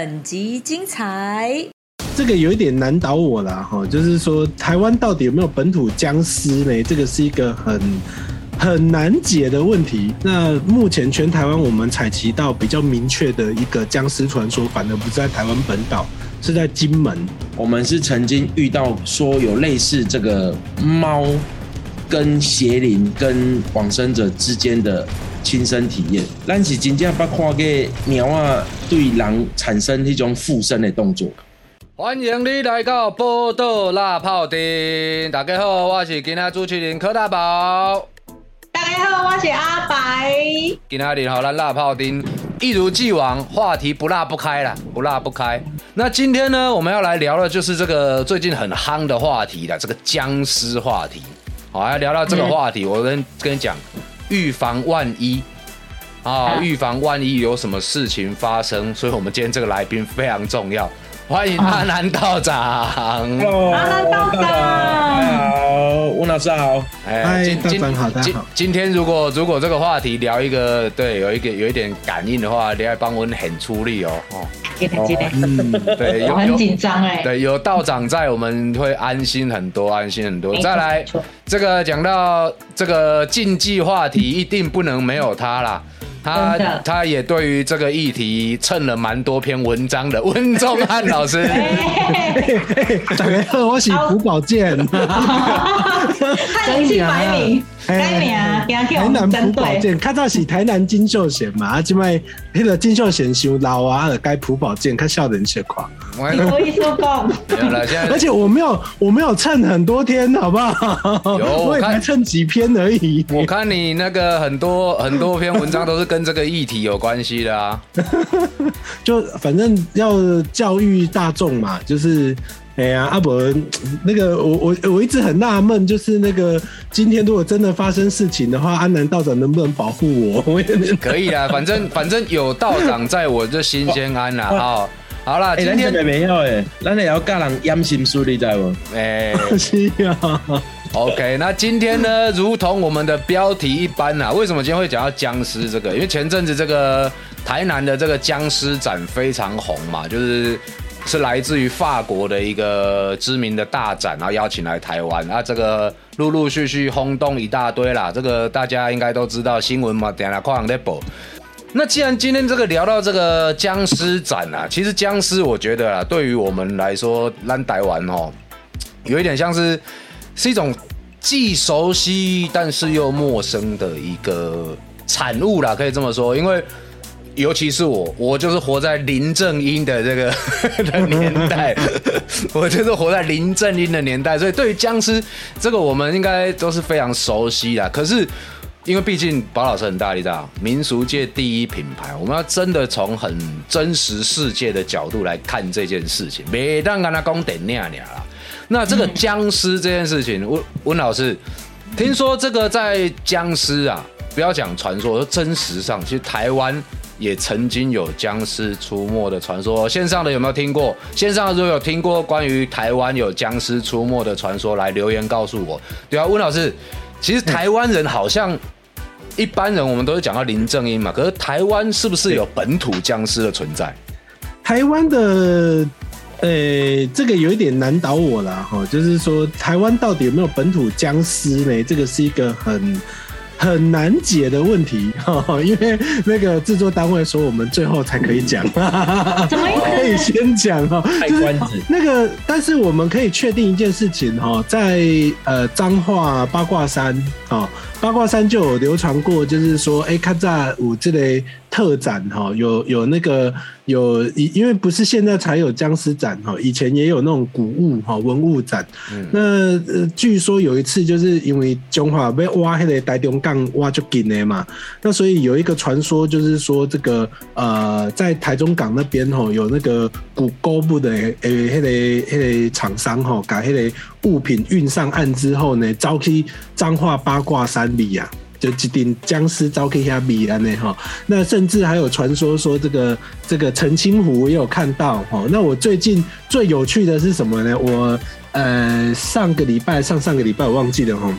本集精彩。这个有一点难倒我了哈，就是说台湾到底有没有本土僵尸呢？这个是一个很很难解的问题。那目前全台湾我们采集到比较明确的一个僵尸传说，反而不在台湾本岛，是在金门。我们是曾经遇到说有类似这个猫跟邪灵跟往生者之间的亲身体验，咱是真正捌看过猫啊对人产生一种附身的动作。欢迎你来到波豆辣泡丁。大家好，我是今仔主持人柯大宝。大家好，我是阿白。今仔日好咱辣泡丁一如既往，话题不辣不开啦，不辣不开。那今天呢，我们要来聊的就是这个最近很夯的话题了，这个僵尸话题。好，要聊到这个话题，我跟跟你讲，预防万一啊，预防万一有什么事情发生，所以我们今天这个来宾非常重要。欢迎阿南道长。Hello，阿南道长好，吴老师好。嗨道长好大家今好今天如果如果这个话题聊一个对有一个有一点感应的话，你要帮我很出力哦哦。对，有很紧张哎。对有道长在，我们会安心很多，安心很多。再来这个讲到这个竞技话题，一定不能没有他啦。他他也对于这个议题蹭了蛮多篇文章的，温仲汉老师。哎大家好，我是胡宝剑，汉姓白名，改名啊，给他给我台南们针对。朴宝剑，较早是台南金秀贤嘛，啊，即摆迄个金秀贤伤老啊，就改普宝剑，较少人些看。我你可以说讲，没有了，现在而且我没有，我没有蹭很多天，好不好？有我也才蹭几篇而已。我看你那个很多很多篇文章都是跟这个议题有关系的啊。就反正要教育大众嘛，就是。哎呀，阿伯，那个我我我一直很纳闷，就是那个今天如果真的发生事情的话，安南道长能不能保护我？我也 可以啊，反正反正有道长在，我就心先安啦。好，好啦，哎，今天没有诶，咱也要教人验心术，你知无？哎是啊，，OK，那今天呢，如同我们的标题一般啊，为什么今天会讲到僵尸这个？因为前阵子这个台南的这个僵尸展非常红嘛，就是。是来自于法国的一个知名的大展，然后邀请来台湾，啊，这个陆陆续续轰动一大堆啦，这个大家应该都知道新闻嘛，点了跨行在播。那既然今天这个聊到这个僵尸展啊，其实僵尸我觉得啊，对于我们来说，蓝台湾哦，有一点像是是一种既熟悉但是又陌生的一个产物啦，可以这么说，因为。尤其是我，我就是活在林正英的这个 的年代，我就是活在林正英的年代，所以对于僵尸这个，我们应该都是非常熟悉啦。可是因为毕竟宝老师很大力大，民俗界第一品牌，我们要真的从很真实世界的角度来看这件事情，每当跟他讲点那俩啦。那这个僵尸这件事情，温温老师，听说这个在僵尸啊，不要讲传说，说真实上，其实台湾也曾经有僵尸出没的传说。线上的有没有听过？线上的如果有听过关于台湾有僵尸出没的传说，来留言告诉我。对啊，温老师，其实台湾人好像一般人我们都是讲到林正英嘛，可是台湾是不是有本土僵尸的存在？台湾的，呃，这个有一点难倒我了哈，就是说台湾到底有没有本土僵尸呢？这个是一个很很难解的问题 哈，因为那个制作单位说我们最后才可以讲，怎么 可以先讲哈，卖就是关子。那个，但是我们可以确定一件事情哈，在呃彰化八卦山哦，八卦山就有流传过，就是说，哎、看在五这类特展哈，有有那个有，因因为不是现在才有僵尸展哈，以前也有那种古物哈文物展。那呃，据说有一次就是因为中华被挖那个台中港挖就紧的嘛，那所以有一个传说就是说这个呃，在台中港那边吼有那个古沟部的诶迄个迄个厂商吼，把迄个物品运上岸之后呢，招去脏话八卦山里啊。就一顶僵尸招去下米安呢哈，那甚至还有传说说这个这个澄清湖也有看到哈。那我最近最有趣的是什么呢？我呃上个礼拜上上个礼拜我忘记了哈，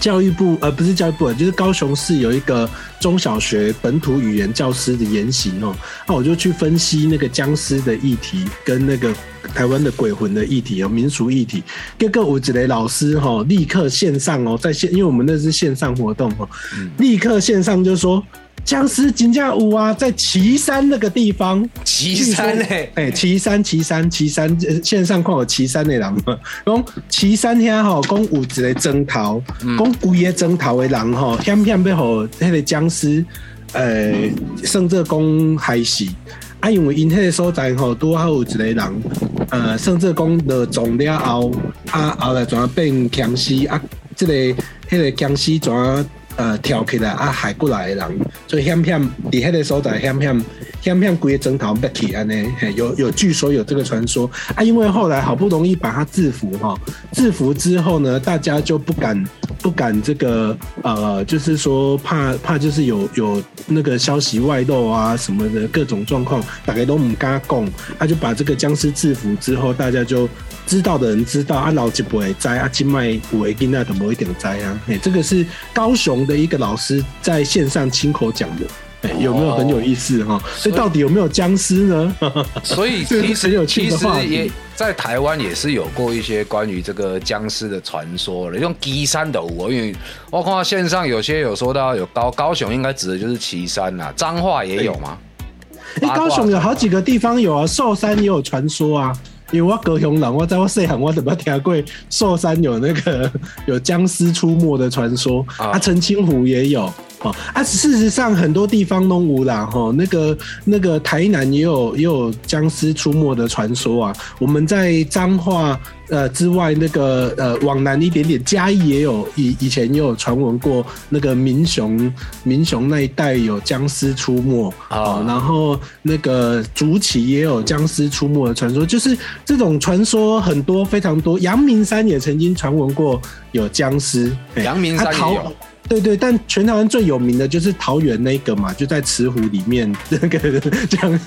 教育部呃不是教育部，就是高雄市有一个中小学本土语言教师的研习哦，那我就去分析那个僵尸的议题跟那个台湾的鬼魂的议题哦，民俗议题。各个五子雷老师哈、立刻线上哦，在线，因为我们那是线上活动哦，立刻线上就说。僵尸金架屋啊，在岐山那个地方，岐山嘞，哎，岐山，岐山，岐山，呃线上看有岐山的人嘛，讲岐山遐吼，讲有一个征头，讲规个征头的人吼，险险要互迄个僵尸，呃，甚至讲害死。啊，因为因迄个所在吼，拄好有一个人，呃，甚至讲落撞了后，啊，后来怎变僵尸啊？即、个迄、个僵尸怎呃跳起来啊，海过来的人，所以险险伫迄个所在险险险险规个枕头要起安尼，嘿有有据说有这个传说啊，因为后来好不容易把他制服哈，制服之后呢，大家就不敢不敢这个呃，就是说怕怕就是有有那个消息外漏啊什么的各种状况，大家都唔敢讲，他就把这个僵尸制服之后，大家就知道的人知道啊，老几不会栽啊，金麦不会跟那的某一点栽啊，嘿，这个是高雄的一个老师在线上亲口讲的。哎，有没有很有意思哈？所以到底有没有僵尸呢？所以 这个其实很有趣的话也在台湾也是有过一些关于这个僵尸的传说了，用岐山的舞，因为我看到线上有些有说到有高高雄，应该指的就是岐山呐，彰化也有吗？哎、高雄有好几个地方有啊，寿山也有传说啊。因为我高雄人，我在我细汉我怎么听过寿山有那个 有僵尸出没的传说啊啊，澄清湖也有。哦啊，事实上很多地方都无啦，哈、那个那个台南也有也有僵尸出没的传说啊。我们在彰化呃之外，那个呃往南一点点，嘉义也有以以前也有传闻过，那个民雄民雄那一带有僵尸出没啊哦，然后那个竹崎也有僵尸出没的传说，就是这种传说很多非常多。阳明山也曾经传闻过有僵尸，哎阳明山也有对对，但全台湾最有名的就是桃园那个嘛，就在慈湖里面 那个这样。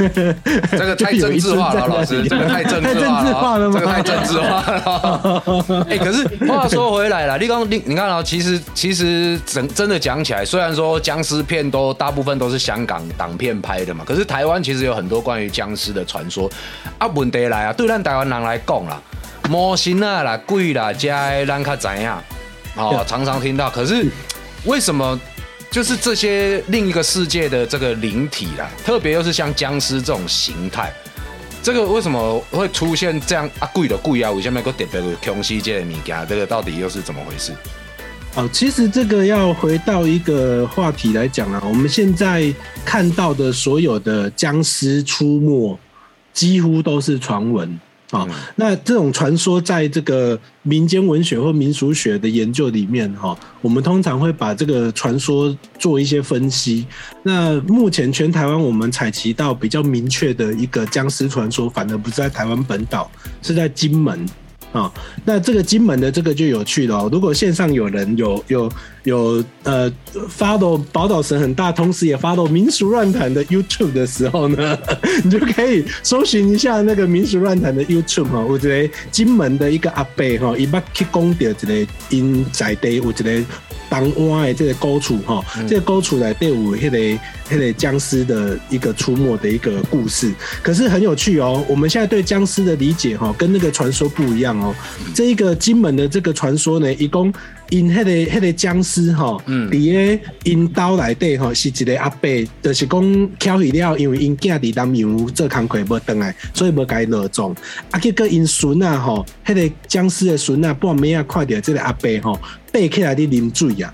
这个太政治化了，老师，这个太政治化了，吗？这个太政治化了。哎、可是话说回来了，你刚你你看啊，其实其实真真的讲起来，虽然说僵尸片都大部分都是香港港片拍的嘛，可是台湾其实有很多关于僵尸的传说。啊，问题来啊，对咱台湾人来讲啦，魔神啊啦、鬼啦，这些咱较知影，哦，常常听到。可是为什么就是这些另一个世界的这个灵体啦，特别又是像僵尸这种形态，这个为什么会出现这样啊贵的贵啊？为什么个特别有空虚这的物件？这个到底又是怎么回事？哦，其实这个要回到一个话题来讲啊，我们现在看到的所有的僵尸出没，几乎都是传闻。啊、嗯那这种传说在这个民间文学或民俗学的研究里面，哈、我们通常会把这个传说做一些分析。那目前全台湾我们采集到比较明确的一个僵尸传说，反而不是在台湾本岛，是在金门。啊、那这个金门的这个就有趣了。如果线上有人有有有呃发到宝岛神很大，同时也发到民俗论坛的 YouTube 的时候呢，你就可以搜寻一下那个民俗论坛的 YouTube 哈、我觉得金门的一个阿伯哈，一般去讲掉一个因在地有一个当湾的这个沟处哈，这个沟处内底有迄个迄个僵尸的一个出没的一个故事。可是很有趣哦，我们现在对僵尸的理解哈，跟那个传说不一样哦。这一个金门的这个传说呢，一共因迄个迄个僵尸哈，嗯伫个因兜内底吼是一个阿伯，就是讲巧去了，因为因囝伫南洋做工课无倒来，所以无甲伊落葬。啊，结果因孙啊吼，迄、个僵尸的孙啊，半暝啊看到这个阿伯吼，爬起来伫啉水啊，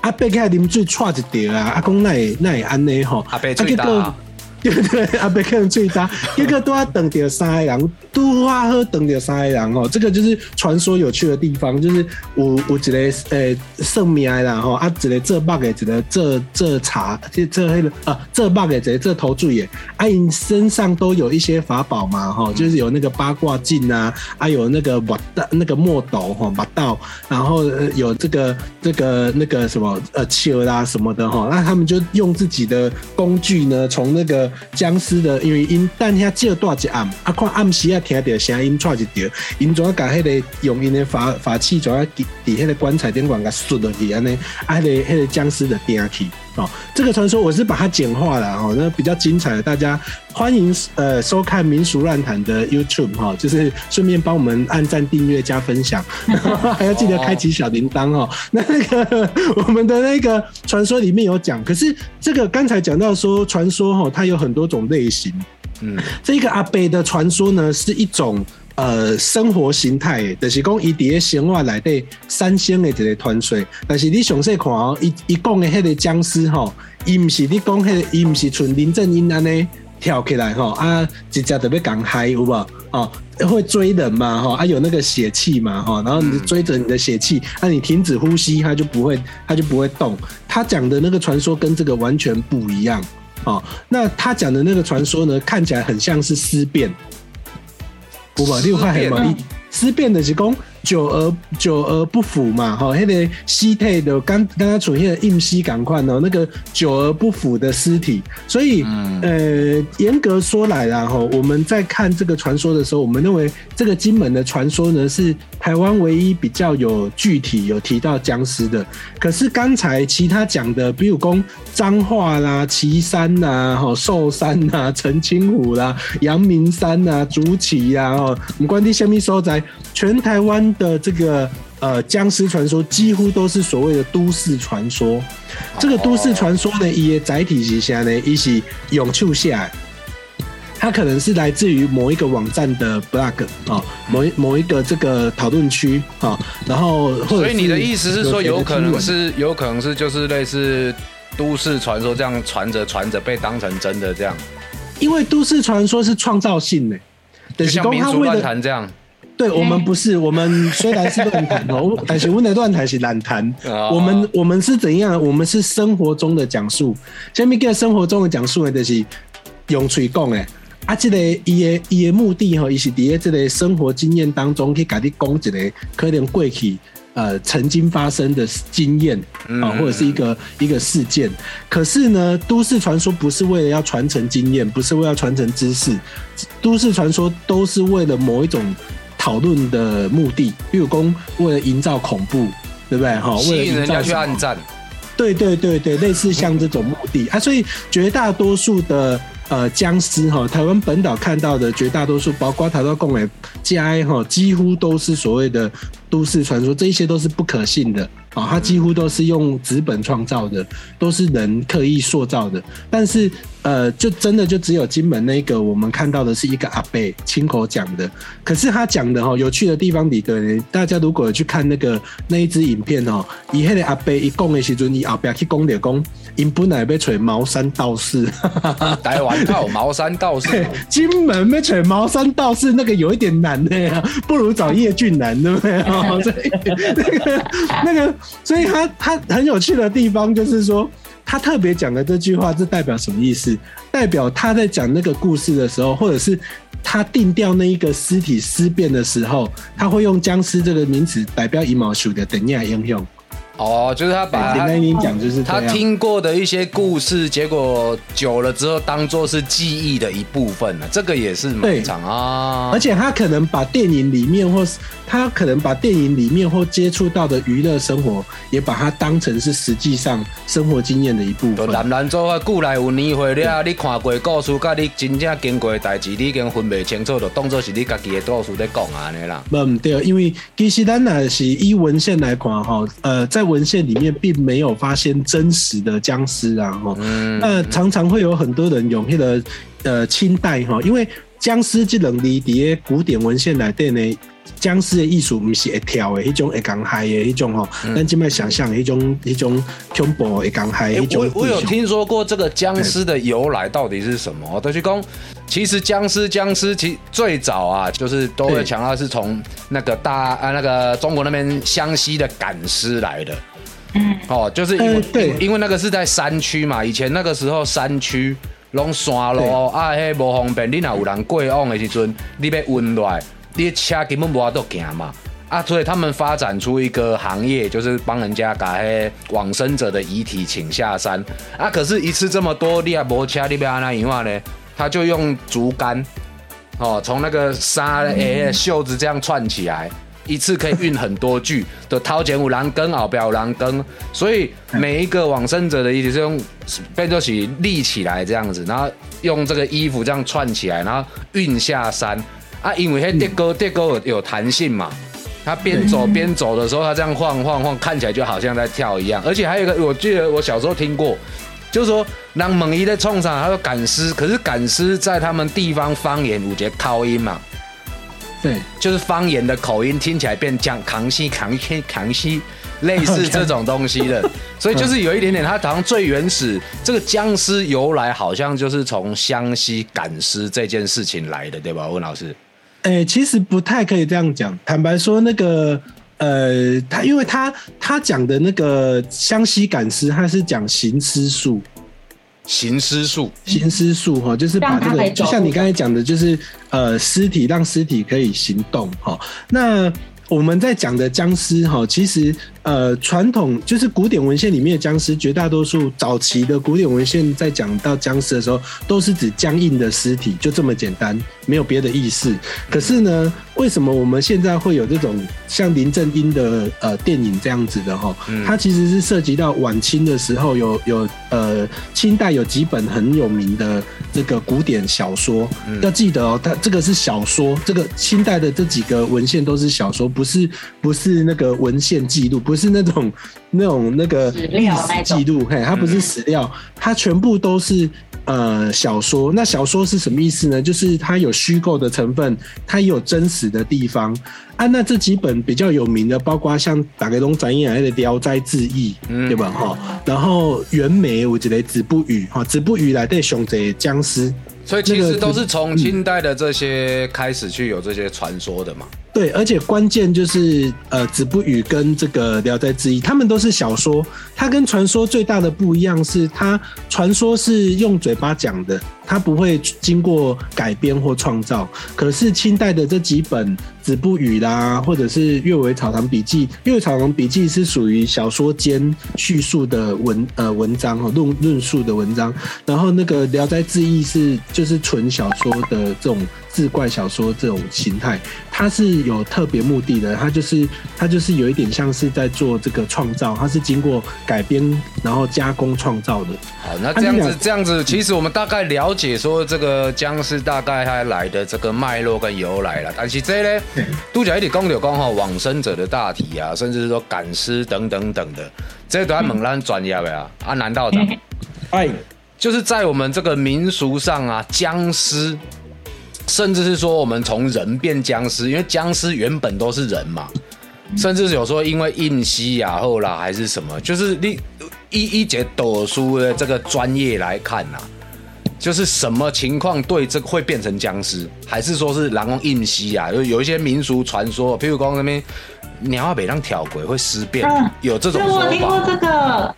啊爬起来啉水踹一条啊，啊讲那会那会安尼吼，阿伯最大啊。结果 对对，阿伯可能最大，结果都要等到三个人，都花喝等着三个人哦，这个就是传说有趣的地方，就是有有一个呃算命的啦吼，啊一个做目的，一个这这茶，这这迄个啊做目的，一个做头醉的，啊因身上都有一些法宝嘛吼，就是有那个八卦镜啊，啊有那个墨道那个墨斗吼墨道，然后呃有这个这个那个什么呃球啦什么的哈，那他们就用自己的工具呢，从那个僵尸的，因为因但他借多一暗，啊看暗时啊听到声音踹一条，因怎啊甲迄个用因的法法器怎啊伫伫迄个棺材顶管甲摔落去安尼，啊，迄个迄个僵尸的钉去。哦，这个传说我是把它简化了哦，那比较精彩的，大家欢迎呃收看民俗乱谈的 YouTube 哈、就是顺便帮我们按赞、订阅、加分享，还要记得开启小铃铛哦。那那个我们的那个传说里面有讲，可是这个刚才讲到说传说哈、它有很多种类型，嗯，这个阿北的传说呢，是一种呃生活形态的，就是讲伊伫咧生活内底三星的一个传说。但是你详细看哦，伊伊讲的迄个僵尸吼，伊毋是你讲迄、个，伊毋是像林正英安尼跳起来吼啊，直接就要讲嗨有无？哦，会追人嘛哈，啊有那个血气嘛哈，然后你追着你的血气，那、你停止呼吸，它就不会它就不会动。他讲的那个传说跟这个完全不一样。哦，那他讲的那个传说呢，看起来很像是思辨，有无？另外还有一尸变的是讲久而久而不腐嘛，哈、迄、个尸体的刚刚刚出现的硬尸赶快哦，那个久而不腐的尸体，所以、呃，严格说来啦，哈，我们在看这个传说的时候，我们认为这个金门的传说呢是台湾唯一比较有具体有提到僵尸的。可是刚才其他讲的，比如讲彰化啦、旗山呐、吼寿山呐、澄清湖啦、阳明山呐、竹崎呀、哦，我们关地下面所在，全台湾的这个呃僵尸传说几乎都是所谓的都市传说。这个都市传说呢，伊的载体是啥呢？一是永秋下来。它可能是来自于某一个网站的 blog 啊、某一某一个这个讨论区啊、然后或者所以你的意思是说，有可能是有可能是就是类似都市传说这样传着传着被当成真的这样，因为都市传说是创造性的，就就是像民俗乱讲它为了谈这样。对我们不是，我们虽然是乱谈哦，但是我们的乱谈是懒谈。哦我们我们是怎样？我们是生活中的讲述。下面个生活中的讲述呢，就是用嘴讲诶。啊，这个伊的伊的目的吼，伊是伫咧这个生活经验当中去甲你讲一个可能过去呃曾经发生的经验啊，或者是一个一个事件。可是呢，都市传说不是为了要传承经验，不是为了要传承知识，都市传说都是为了某一种讨论的目的，比如讲为了营造恐怖，对不对？哈，为了引人家去营造什么按赞，对对对对，类似像这种目的啊，所以绝大多数的呃僵尸哈，台湾本岛看到的绝大多数，包括台湾共美 GI 哈，几乎都是所谓的都市传说，这一些都是不可信的啊，它几乎都是用纸本创造的，都是人刻意塑造的，但是。呃，就真的就只有金门那个，我们看到的是一个阿伯亲口讲的。可是他讲的哈，有趣的地方里的，大家如果有去看那个那一支影片哦，以迄个阿伯一讲的时阵，伊后边去讲着讲，因本来要找茅山道士，台湾靠茅山道士，金门要找茅山道士，那个有一点难的呀，不如找叶俊男，对不对？哦，所以那个那个，所以他他很有趣的地方就是说。他特别讲的这句话，是代表什么意思？代表他在讲那个故事的时候，或者是他定掉那一个尸体尸变的时候，他会用僵尸这个名词代表羽毛球的等价应用。哦，就是他把他简单一点讲就是他。听过的一些故事，结果久了之后当做是记忆的一部分了，这个也是蛮对长啊。而且他可能把电影里面，或是他可能把电影里面或接触到的娱乐生活，也把它当成是实际上生活经验的一部分。就男男做啊，古来有年会了，你看过的故事，甲你真正经过的代志，你已经分不清楚，就当做是你家己的故事在讲啊，安尼啦。嗯，对，因为其实咱若是依文献来看哈，呃，在文献里面并没有发现真实的僵尸啊哈，嗯，那常常会有很多人用那个呃清代哈，因为僵尸这两字伫个古典文献内底呢，僵尸的艺术不是会跳的，一种会讲嗨的，一种吼，咱今麦想象的一种一种恐怖会讲嗨，我我有听说过这个僵尸的由来到底是什么？都去讲，其实僵尸僵尸其最早啊，就是都会对强调是从那个大啊那个中国那边湘西的赶尸来的。嗯哦，就是因为、呃对因为那个是在山区嘛，以前那个时候山区拢山路啊，迄无方便，你若有人过往的时阵，你要运落来，你的车根本无法度行嘛。啊，所以他们发展出一个行业，就是帮人家把迄往生者的遗体请下山啊。可是，一次这么多，你也无车，你要安那样呢？他就用竹竿哦，从那个纱诶袖子这样串起来，一次可以运很多具的掏前五郎根、鳌表郎根，所以每一个往生者的衣服是用变奏起立起来这样子，然后用这个衣服这样串起来，然后运下山啊，因为那跌钩跌钩有弹性嘛。他边走边走的时候，他这样晃晃晃，看起来就好像在跳一样。而且还有一个，我记得我小时候听过，就是说让猛一在冲上，他说赶尸，可是赶尸在他们地方方言五节靠音嘛，对，就是方言的口音听起来变讲扛西扛西扛西，类似这种东西的，所以就是有一点点，它好像最原始这个僵尸由来，好像就是从湘西赶尸这件事情来的，对吧？温老师，诶、其实不太可以这样讲。坦白说，那个呃，他因为他他讲的那个湘西赶尸，他是讲行尸术，行尸术，行尸术哈，就是把这个，就像你刚才讲的，就是呃，尸体让尸体可以行动哈。那我们在讲的僵尸哈，其实呃，传统就是古典文献里面的僵尸，绝大多数早期的古典文献在讲到僵尸的时候，都是指僵硬的尸体，就这么简单，没有别的意思。可是呢，为什么我们现在会有这种像林正英的呃电影这样子的哈？它其实是涉及到晚清的时候有有呃清代有几本很有名的这个古典小说，要记得哦，它这个是小说，这个清代的这几个文献都是小说，不是不是那个文献记录，不是那种 那种那个史历史料记录，嘿，它不是史料，它全部都是呃小说。那小说是什么意思呢？就是它有虚构的成分，它也有真实的地方。啊，那这几本比较有名的，包括像打开龙展演来的《聊斋志异》，对吧？哈，然后袁枚，我觉得《子不语》哈，《子不语》来对熊贼僵尸，所以其实都是从清代的这些开始去有这些传说的嘛。对，而且关键就是呃，《子不语》跟这个《聊斋志异》，他们都是小说。它跟传说最大的不一样是，它传说是用嘴巴讲的，它不会经过改编或创造。可是清代的这几本《子不语》啦，或者是《阅微草堂笔记》，《阅微草堂笔记》是属于小说间叙述的文呃文章哦，论论述的文章。然后那个《聊斋志异》是就是纯小说的这种志怪小说这种形态，它是有特别目的的，它就是它就是有一点像是在做这个创造，它是经过改编然后加工创造的。好，那这样子这样子，其实我们大概了解说这个僵尸大概它来的这个脉络跟由来了。但是这呢，杜角一直讲有讲哈往生者的大体啊，甚至是说赶尸等等等的，这都要猛然专业的啊。啊，南道长，哎，就是在我们这个民俗上啊，僵尸，甚至是说我们从人变僵尸，因为僵尸原本都是人嘛，甚至是有说因为印西亚后啦还是什么，就是你一一节抖书的这个专业来看呐、就是什么情况对这个会变成僵尸，还是说是狼翁印西啊？就有一些民俗传说，譬如讲那边鸟啊北让挑鬼会尸变，嗯有这种说法。听过这个，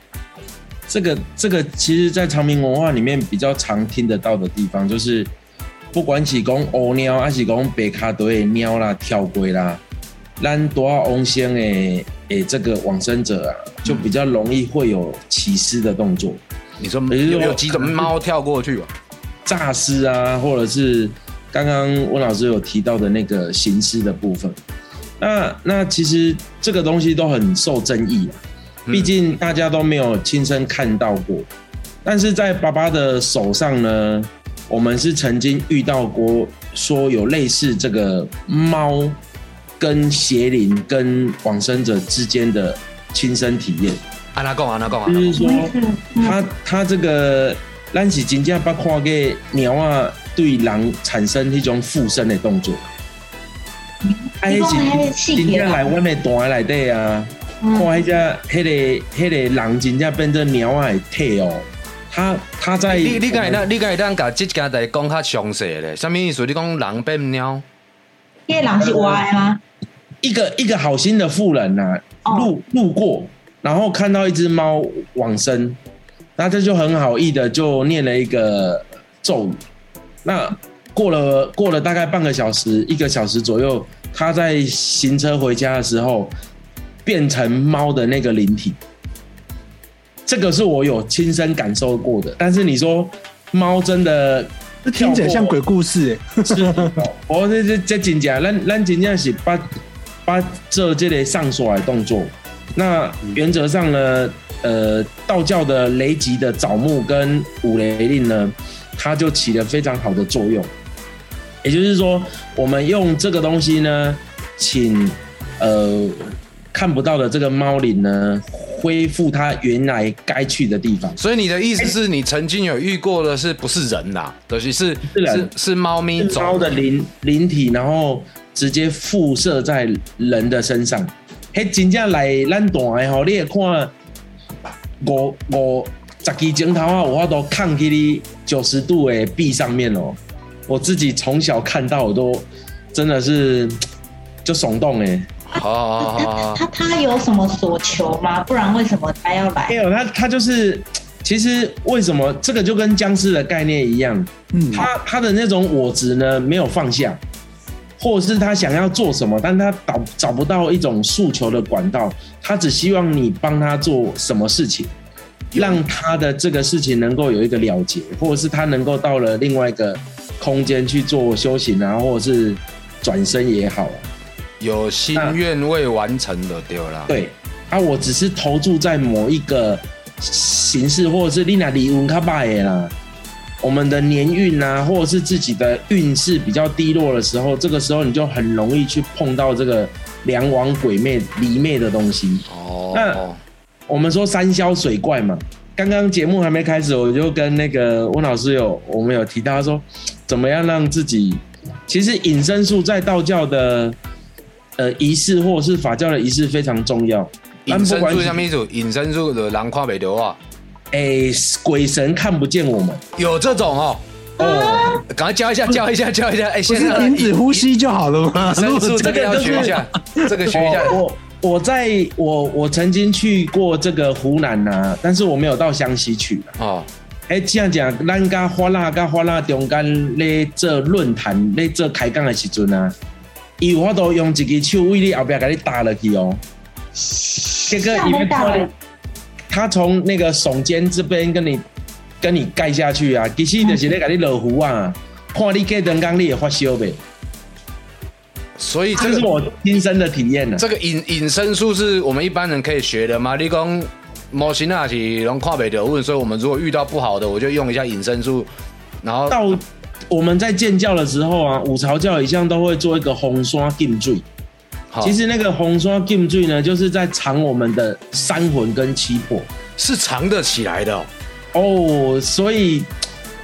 这个这个，其实，在长明文化里面比较常听得到的地方，就是不管是讲乌鸟，还是讲白卡堆的鸟啦、跳龟啦，咱多少翁先诶诶，这个往生者啊，就比较容易会有起尸的动作，你说有有几种猫跳过去吧？诈尸啊，或者是刚刚温老师有提到的那个行尸的部分。那那其实这个东西都很受争议啊，毕竟大家都没有亲身看到过。但是在爸爸的手上呢，我们是曾经遇到过说有类似这个猫跟邪灵跟往生者之间的亲身体验。安娜讲，安娜讲。就是说他他这个咱是真正把看过鸟啊对人产生一种附身的动作。啊，你讲的那个是真细节吧正来阮的蛋内底啊，看嗯，迄只迄个迄个人真正变成鸟啊的体哦。他他在你你敢会当你敢会当甲即件代讲较详细咧？什么意思？你讲人变鸟？那个人是活的吗？一个一个好心的妇人呐、哦路路过，然后看到一只猫往生，那这就很好意的就念了一个咒语。那过了过了大概半个小时，一个小时左右，他在行车回家的时候，变成猫的那个灵体。这个是我有亲身感受过的，但是你说猫真的这听起来像鬼故事 哎。是，我这这这真正，咱咱真正是把把做这类上锁的动作。那原则上呢，呃，道教的雷吉的枣木跟五雷令呢，它就起了非常好的作用。也就是说，我们用这个东西呢，请呃看不到的这个猫灵呢，恢复它原来该去的地方。所以你的意思是你曾经有遇过的是不是人呐？尤其是是人是是猫咪猫的灵灵体，然后直接附射在人的身上。嘿真正来咱大的吼，你会看五五十支镜头啊，有法都抗起你九十度的壁上面哦。我自己从小看到，我都真的是就耸动哎。好好好好好他他有什么所求吗？不然为什么他要来没？有，他他就是，其实为什么这个就跟僵尸的概念一样，嗯，他他的那种我执呢没有放下，或者是他想要做什么，但他找找不到一种诉求的管道，他只希望你帮他做什么事情，让他的这个事情能够有一个了结，或者是他能够到了另外一个空间去做修行啊，或者是转身也好啊。有心愿未完成的对啦。对啊，我只是投注在某一个形式，或者是你那离文卡巴耶啦，我们的年运啊，或者是自己的运势比较低落的时候，这个时候你就很容易去碰到这个梁王鬼魅离魅的东西。哦，那我们说山消水怪嘛，刚刚节目还没开始，我就跟那个温老师有我们有提到他说，怎么样让自己，其实隐身术在道教的呃仪式或者是法教的仪式非常重要。隐身术下面一组隐身术的人看不到啊，诶、鬼神看不见我们有这种哦，哦，赶快教一下，教一下，教一下。哎，不现在是停止呼吸就好了吗？隐身术这个要学一下，这个学一下。我我我在我我曾经去过这个湖南呐、但是我没有到湘西去啦哦，哎，这样讲，咱甲花啦甲花啦中间咧做论坛咧做开讲的时阵啊，伊有法度用一支手为你后壁甲你打落去哦。这个伊要看你，他从那个耸肩这边跟你跟你盖下去啊，其实就是咧甲你落壶啊，看你过灯光你也发烧呗，所以这是我亲身的体验呢、啊。这个隐隐身术是我们一般人可以学的吗？你讲模型那是拢跨北的问，所以我们如果遇到不好的，我就用一下隐身术，然后到我们在建教的时候啊，五朝教一向都会做一个红刷禁罪。好其实那个红刷禁罪呢，就是在藏我们的三魂跟七魄是藏得起来的哦。哦。所以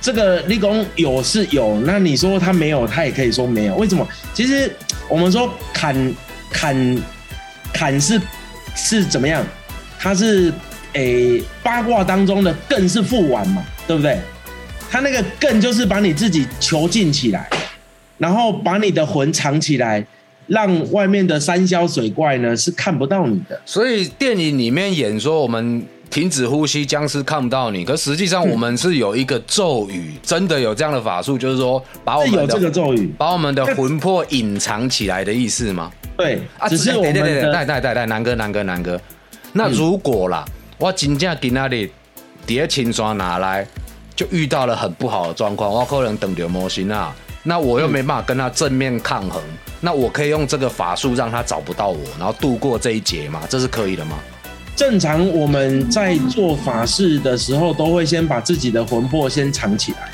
这个立功有是有，那你说他没有，他也可以说没有。为什么？其实我们说砍砍砍是是怎么样？它是诶、八卦当中的艮是复丸嘛，对不对？它那个更就是把你自己囚禁起来，然后把你的魂藏起来，让外面的山魈水怪呢是看不到你的。所以电影里面演说我们停止呼吸，僵尸看不到你，可实际上我们是有一个咒语，真的有这样的法术，就是说把我们是有这个的咒语，把我们的魂魄隐藏起来的意思吗？对，啊，只是我们对对对，带的带带带，南哥南哥南哥，那如果啦，我真正今仔日伫青山拿来，就遇到了很不好的状况，我可能等流模型啊，那我又没办法跟他正面抗衡，那我可以用这个法术让他找不到我，然后度过这一劫嘛，这是可以的吗？正常我们在做法事的时候，都会先把自己的魂魄先藏起来。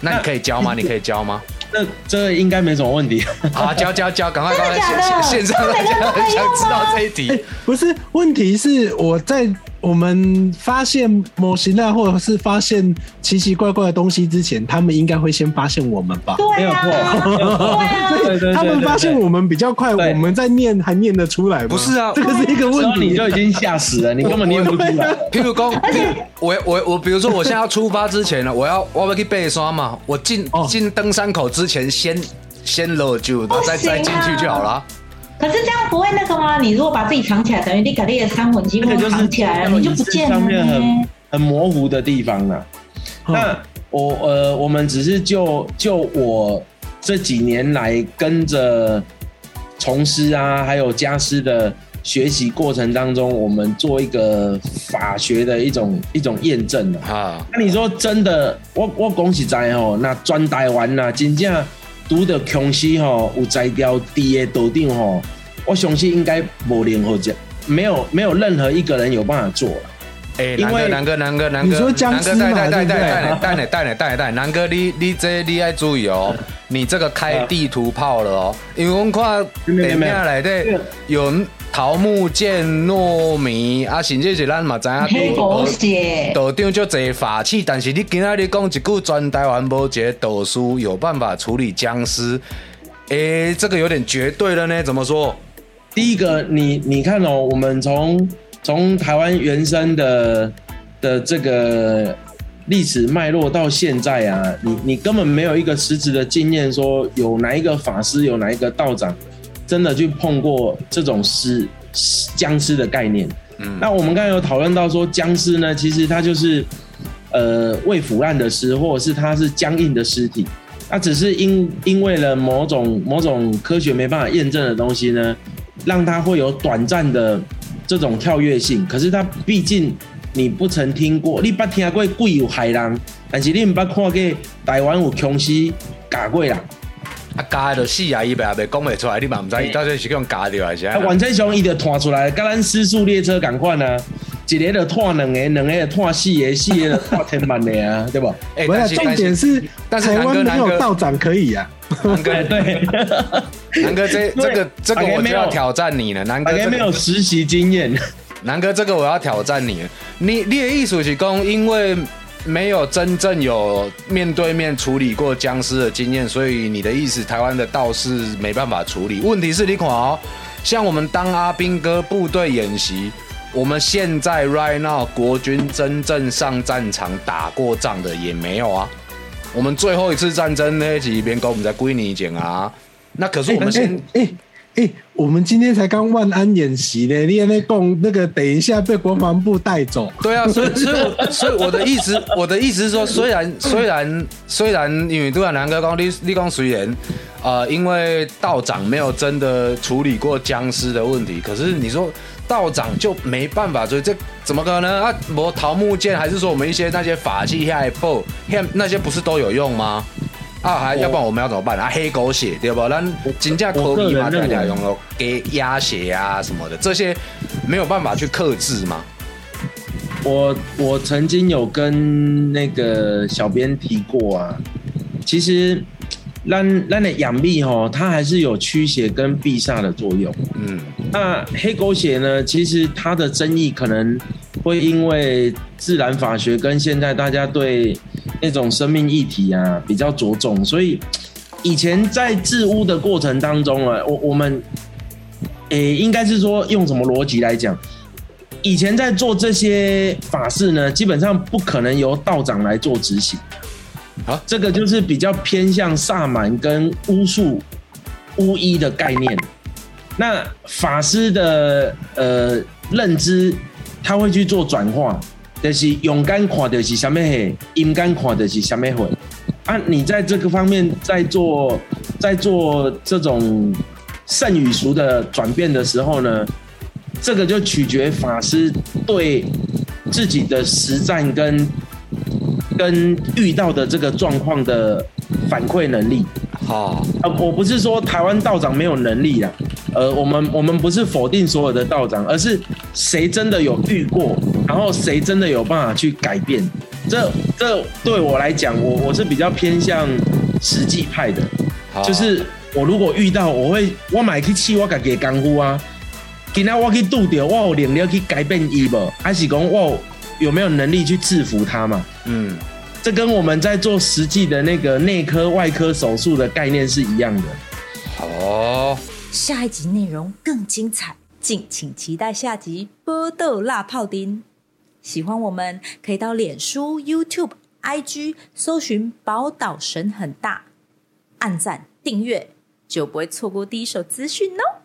那你可以教吗？你可以教吗？这这应该没什么问题。好啊，教教教，赶快赶快，真的假的线线上大家很想知道这一题。不是，问题是我在我们发现模型啊，或者是发现奇奇怪怪的东西之前，他们应该会先发现我们吧？对没有错他们发现我们比较快，我们在念还念得出来吗？不是啊这个是一个然问题。你就已经吓死了，你根本念不出来。譬如讲，我我我，比如说我现在要 出发之前呢，我要我要去背刷嘛，我进哦进登山口之前先先搂住，然后再再进去就好了。可是这样不会那个吗？你如果把自己藏起来，等于你把你的三魂几乎那个就藏起来了，你就不见了上面很。很模糊的地方了。那我呃，我们只是就就我这几年来跟着从师啊，还有家师的学习过程当中，我们做一个法学的一种一种验证的。啊，那你说真的，我我恭喜在吼，那专台湾呐，真正拄着强势吼，有摘掉低的岛顶吼，我相信应该无任何这没有没有任何一个人有办法做了。哎，南哥，南哥，南哥，南哥，南哥，尸嘛带带带对不对？带带带带带带，南哥，你你这你要注意哦，你这个开地图炮了哦，因为我们看电没有没。有影来的有桃木剑、糯米啊，甚至是咱嘛知影黑狗血，道长就侪法器，但是你今仔日讲一句专台湾无一个道士有办法处理僵尸，诶、这个有点绝对了呢，怎么说？第一个，你你看哦，我们从从台湾原生的的这个历史脉络到现在啊，你你根本没有一个实质的经验，说有哪一个法师，有哪一个道长真的去碰过这种尸僵尸的概念。嗯那我们刚才有讨论到说，僵尸呢，其实它就是呃未腐烂的尸，或者是它是僵硬的尸体。那只是因因为了某种某种科学没办法验证的东西呢，让它会有短暂的这种跳跃性。可是它毕竟你不曾听过，你捌听过鬼有害人，但是你唔捌看过台湾有僵尸假过人。啊，加就死啊，伊白白讲袂出来，你嘛毋知伊到底是用加掉还是啊？完全上伊就拖出来，甲咱失速列车共款啊，一个就拖两个，两个就拖四个，四个就拖千万的啊，对不？哎重点是但是台湾没南哥南哥有道长可以啊。南哥对 对，南哥这这个这个我就要挑战你了，南哥大概没有实习经验。南哥这个我要挑战你了，你你的意思是讲，因为没有真正有面对面处理过僵尸的经验，所以你的意思台湾的道士没办法处理。问题是你看哦，像我们当阿兵哥部队演习。我们现在 right now 国军真正上战场打过仗的也没有啊。我们最后一次战争那几边跟我们在归你讲啊，那可是我们现哎哎，我们今天才刚万安演习呢，你那共那个等一下被国防部带走。对啊，所以所以所以我的意思，我的意思是说，虽然虽然虽然，因为杜亚南哥刚立立功随言，呃，因为道长没有真的处理过僵尸的问题，可是你说道长就没办法，所以这怎么可能啊？我桃木剑还是说我们一些那些法器下一步，那些不是都有用吗？啊，还要不然我们要怎么办啊？黑狗血对不？那金价科比嘛，大家用了给鸭血啊什么的，这些没有办法去克制嘛。我我曾经有跟那个小编提过啊，其实让让的养蜜吼，它还是有驱邪跟避煞的作用。嗯。那黑狗血呢？其实它的争议可能会因为自然法学跟现在大家对那种生命议题啊比较着重，所以以前在治污的过程当中啊，我我们诶、应该是说用什么逻辑来讲？以前在做这些法事呢，基本上不可能由道长来做执行。啊这个就是比较偏向萨满跟巫术、巫医的概念。那法师的呃认知，他会去做转化，就是勇敢看的是什么黑，阴敢看的是什么魂。啊，你在这个方面在做在做这种圣与俗的转变的时候呢，这个就取决法师对自己的实战跟跟遇到的这个状况的反馈能力。好，呃，我不是说台湾道长没有能力啦，呃，我们我们不是否定所有的道长，而是谁真的有遇过，然后谁真的有办法去改变。这这对我来讲，我我是比较偏向实际派的，就是我如果遇到，我会我买去气我家己的功夫啊，今天我去度掉，我有能力去改变伊无，还是讲我有有没有能力去制服他嘛？嗯，这跟我们在做实际的那个内科、外科手术的概念是一样的。好哦，下一集内容更精彩，敬请期待下集《波豆辣泡丁》。喜欢我们可以到脸书、YouTube、IG 搜寻“宝岛神很大”，按赞订阅，就不会错过第一手资讯哦。